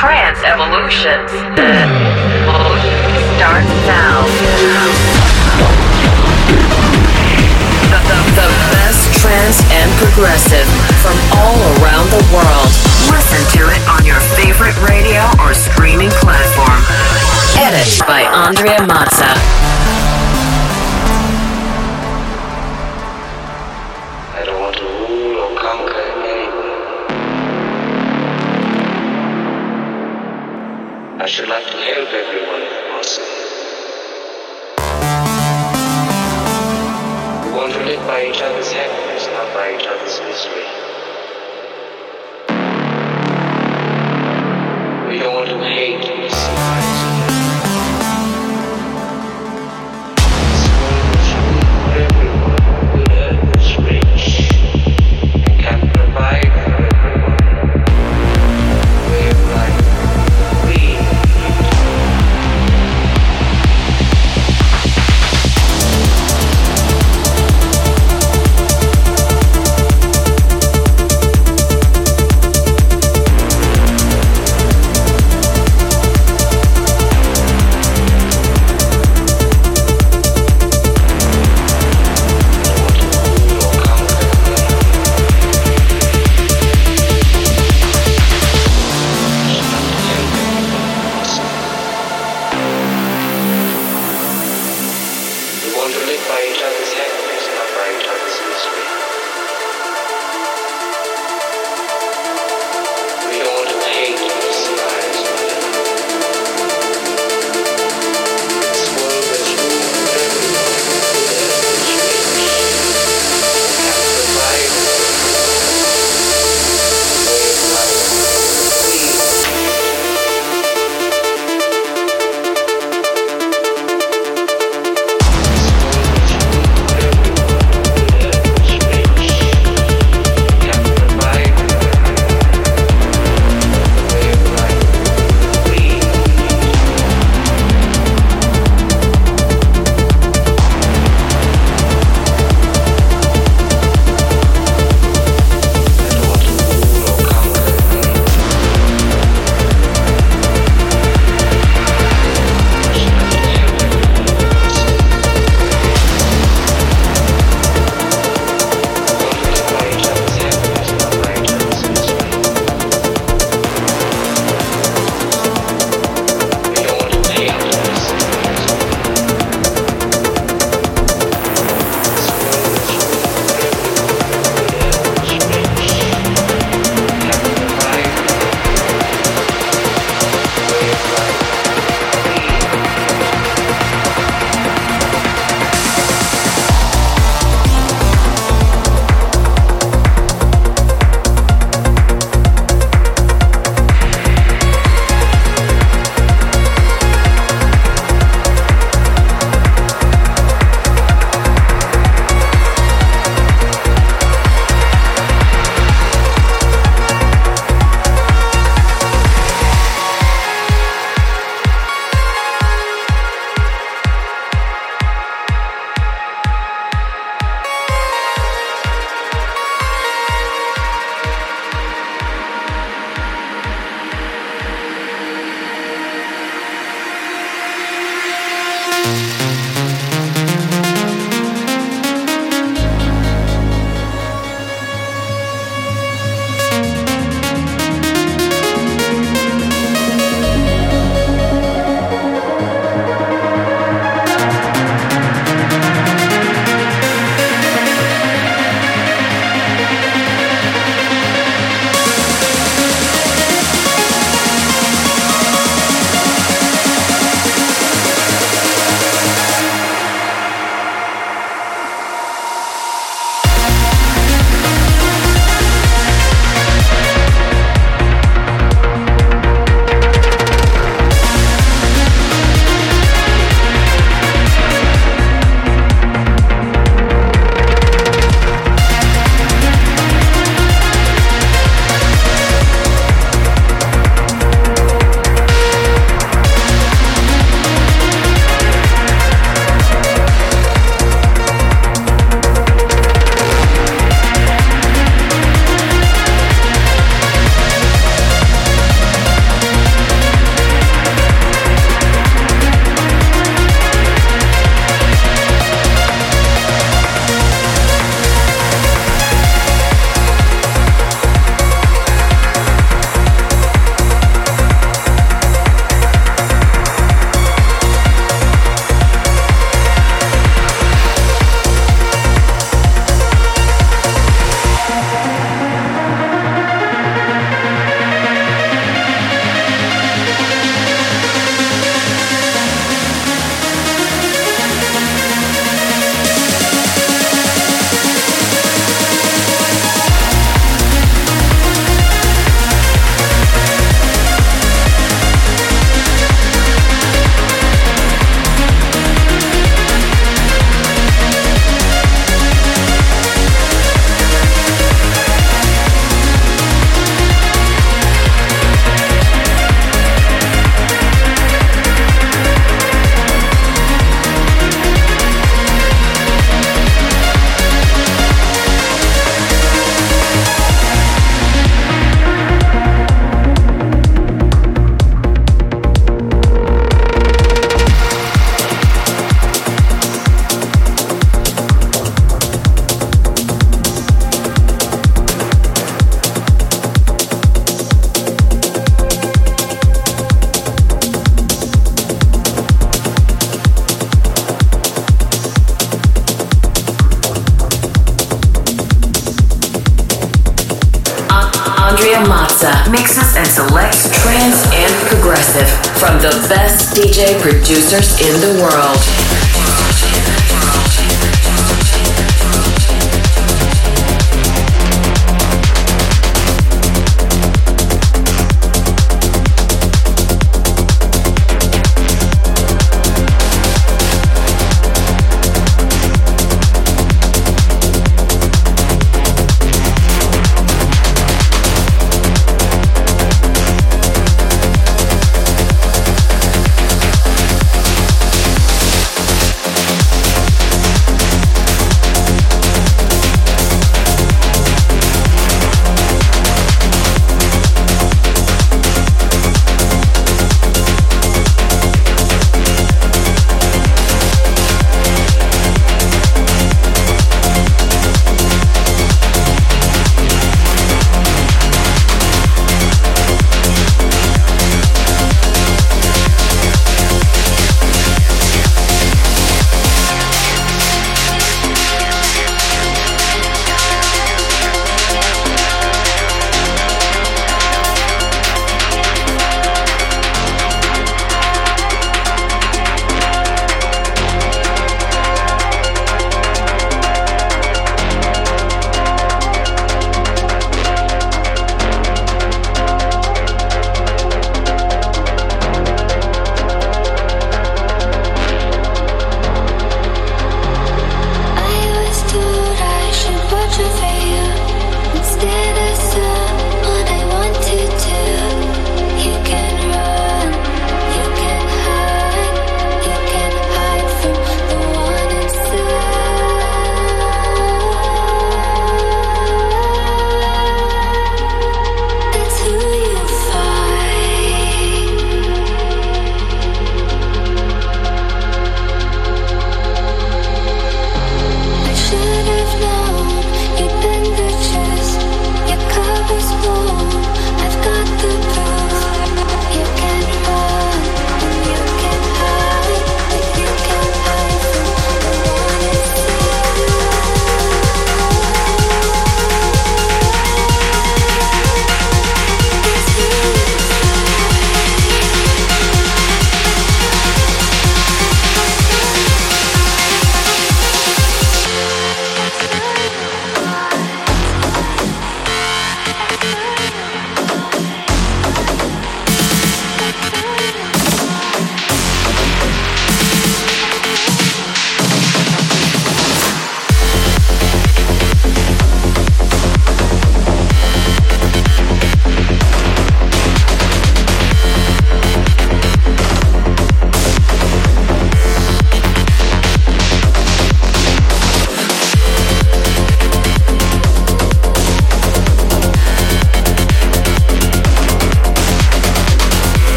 trance evolution starts now. The, the, the best trance and progressive from all around the world. Listen to it on your favorite radio or streaming platform. Edit by Andrea Mazza.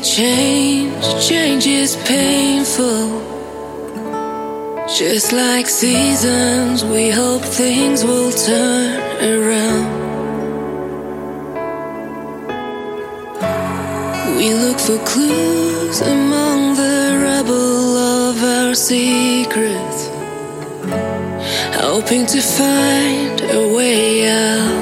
change, change is painful. Just like seasons, we hope things will turn around. We look for clues among the rubble of our secrets, hoping to find a way out.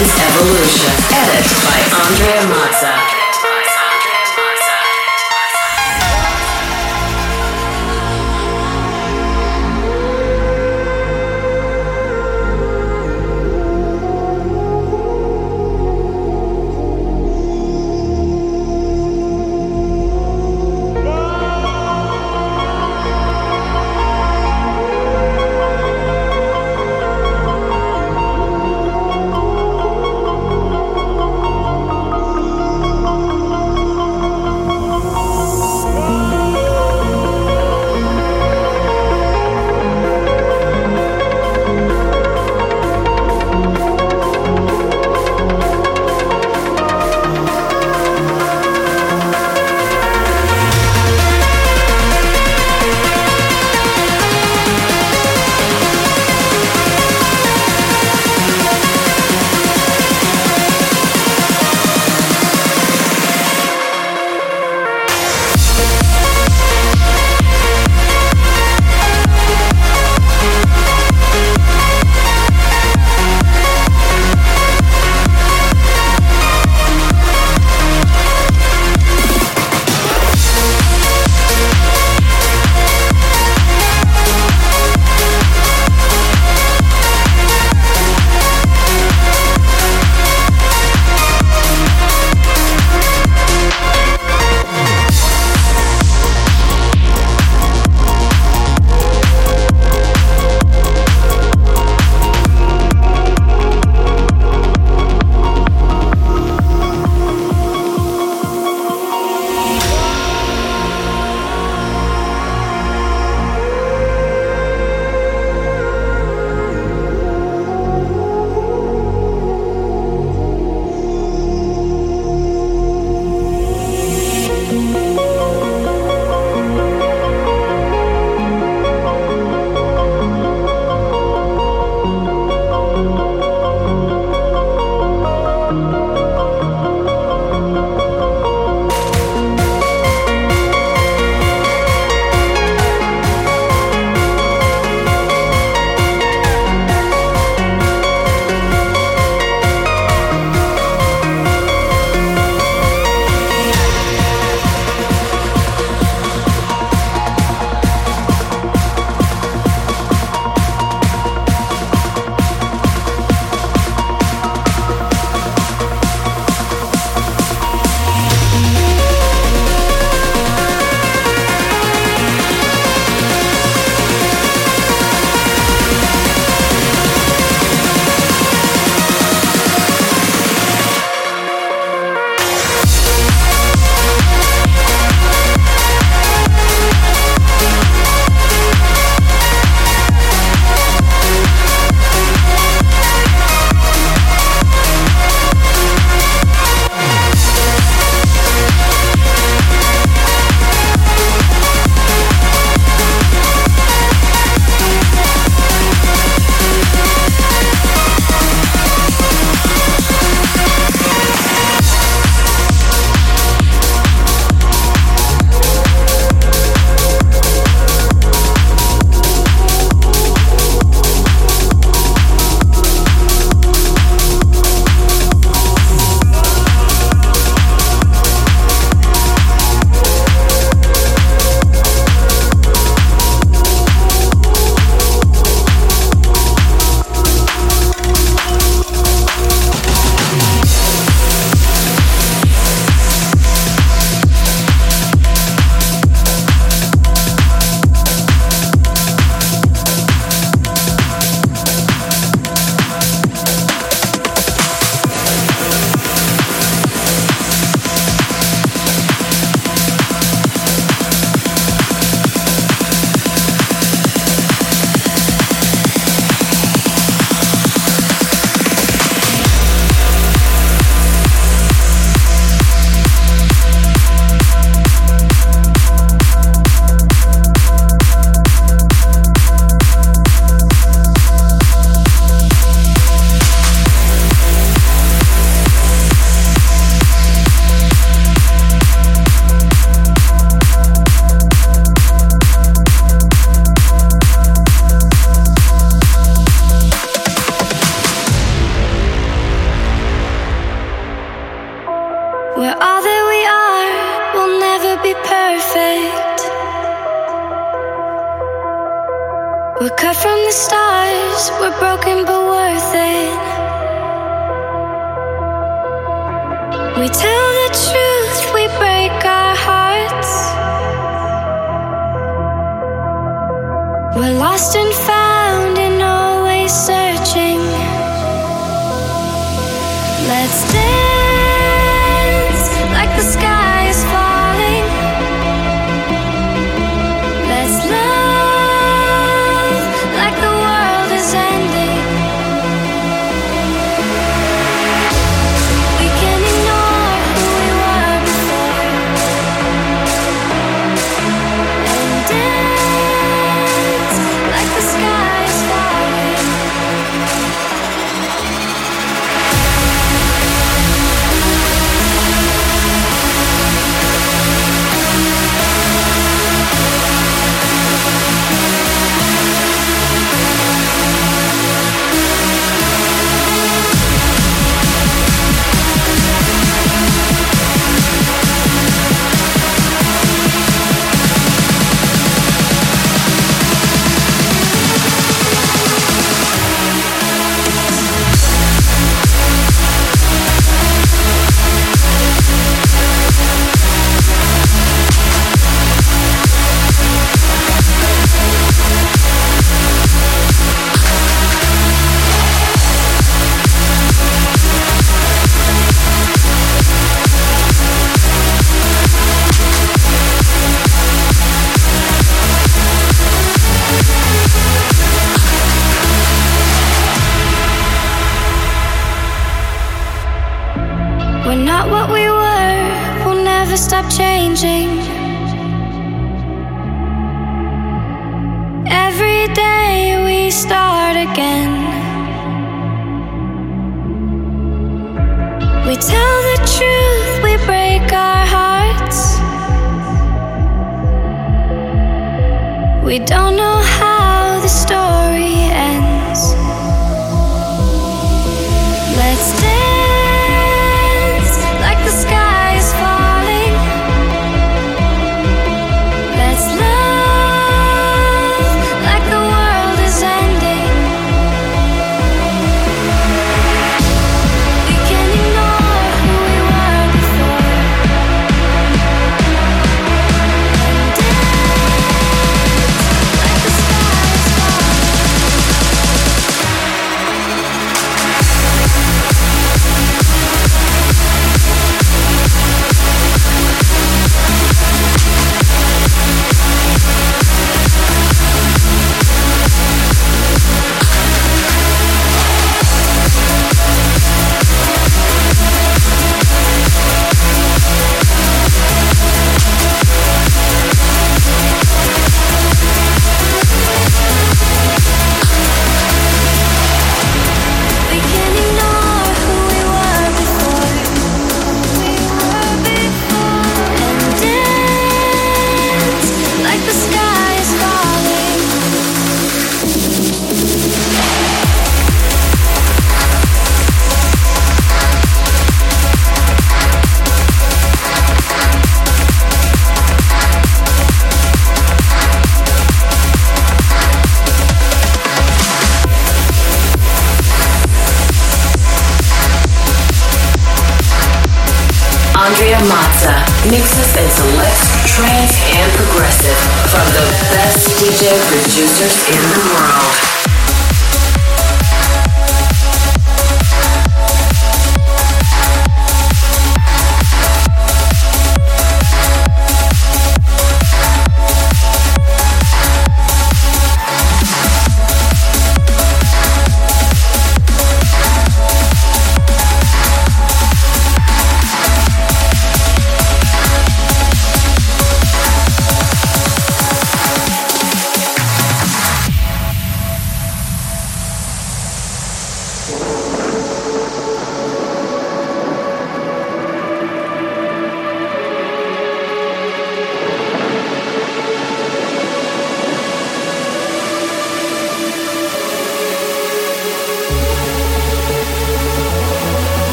Evolution, edited by Andrea Mazza.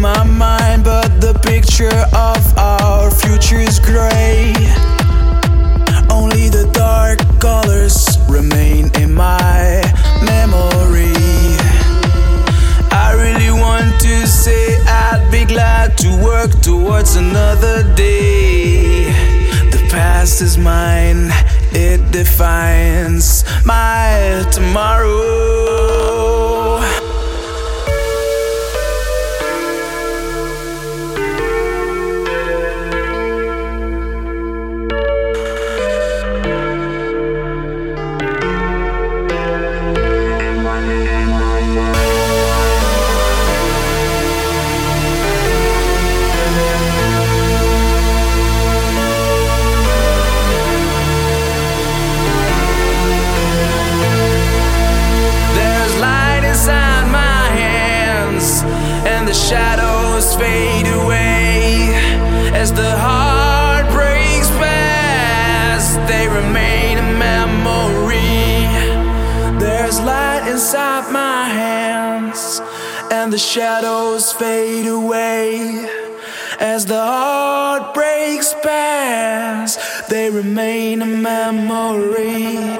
My mind, but the picture of our future is gray. Only the dark colors remain in my memory. I really want to say I'd be glad to work towards another day. The past is mine, it defines my tomorrow. Shadows fade away. As the heart breaks past they remain a memory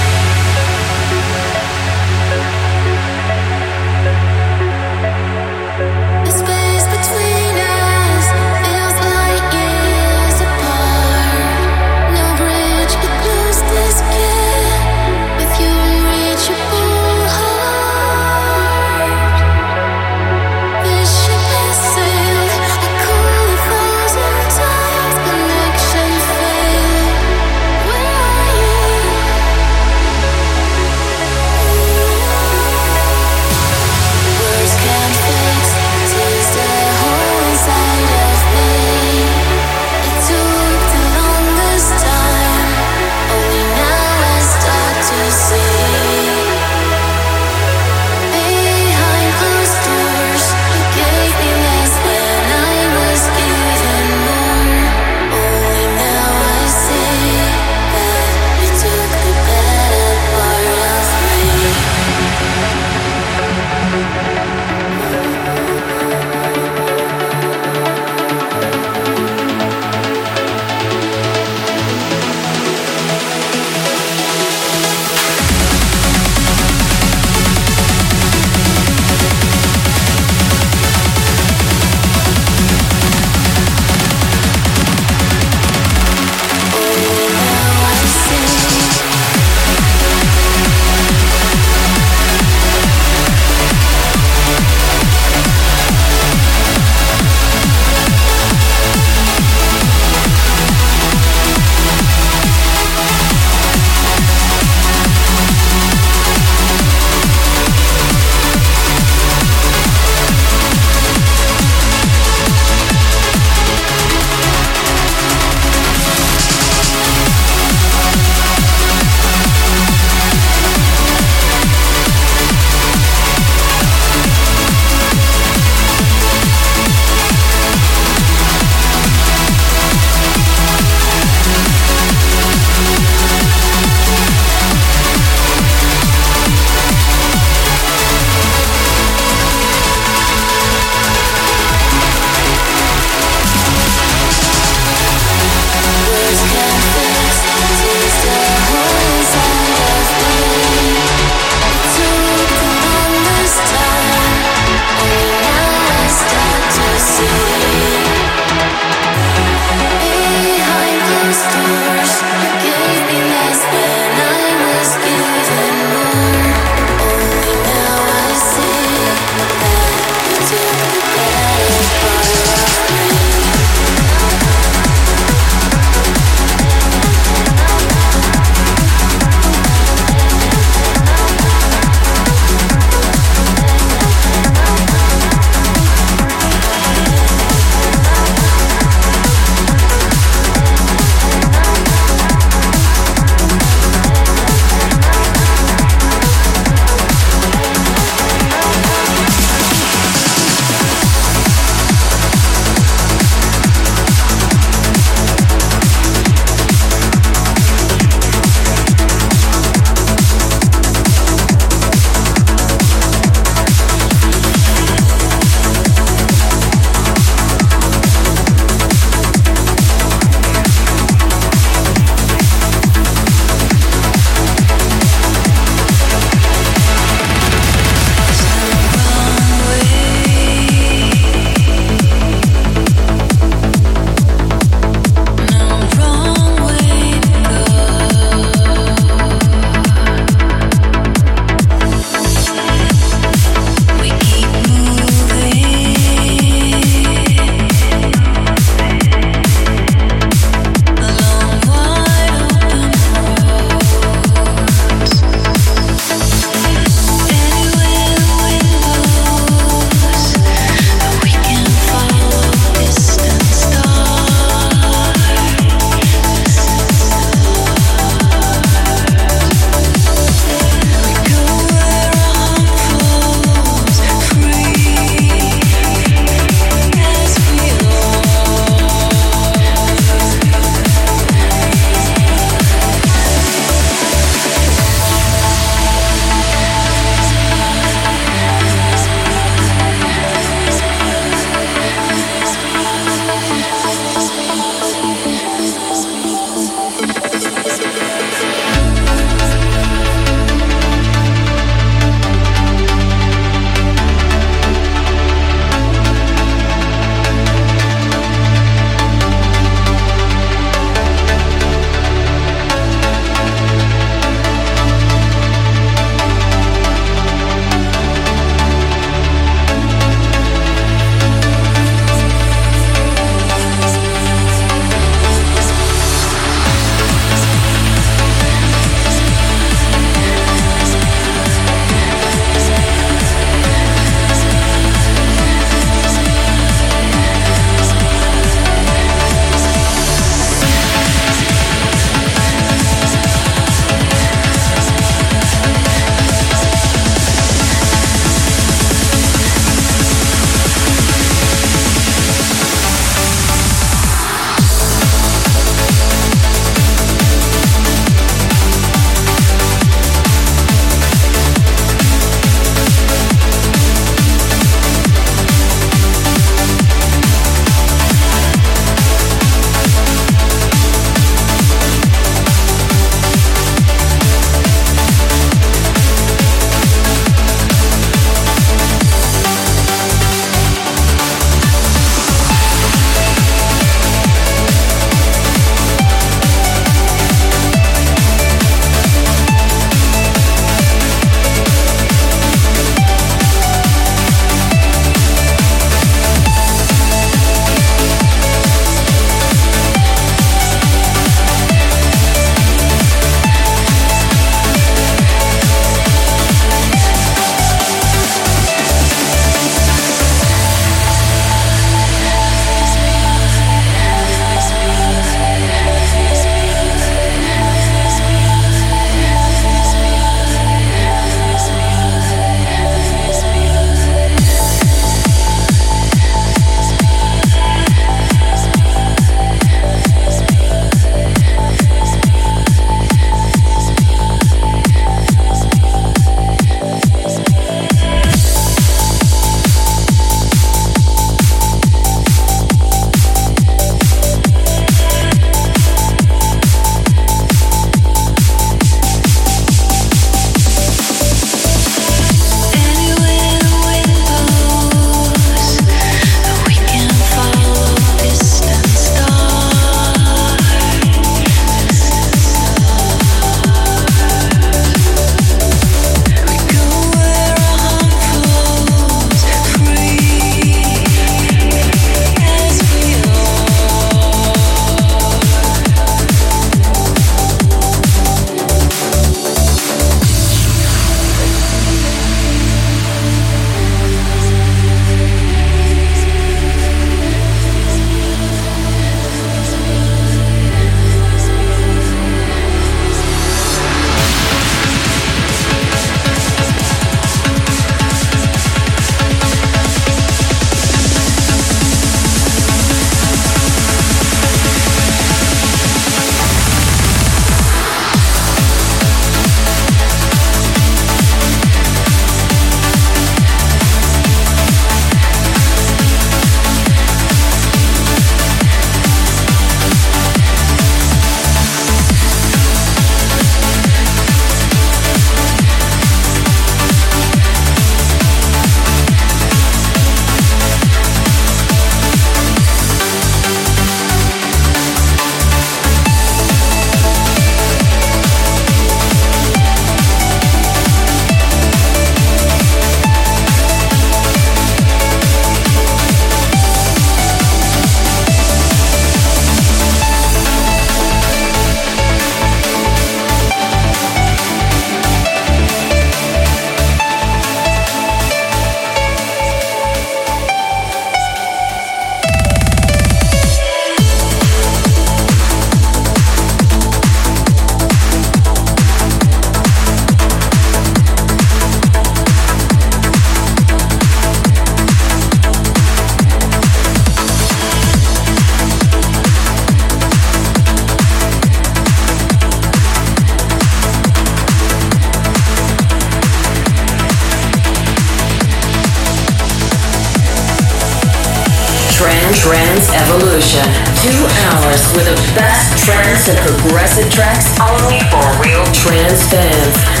Evolution. Two hours with the best trance and progressive tracks only for real trance fans.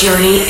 Journey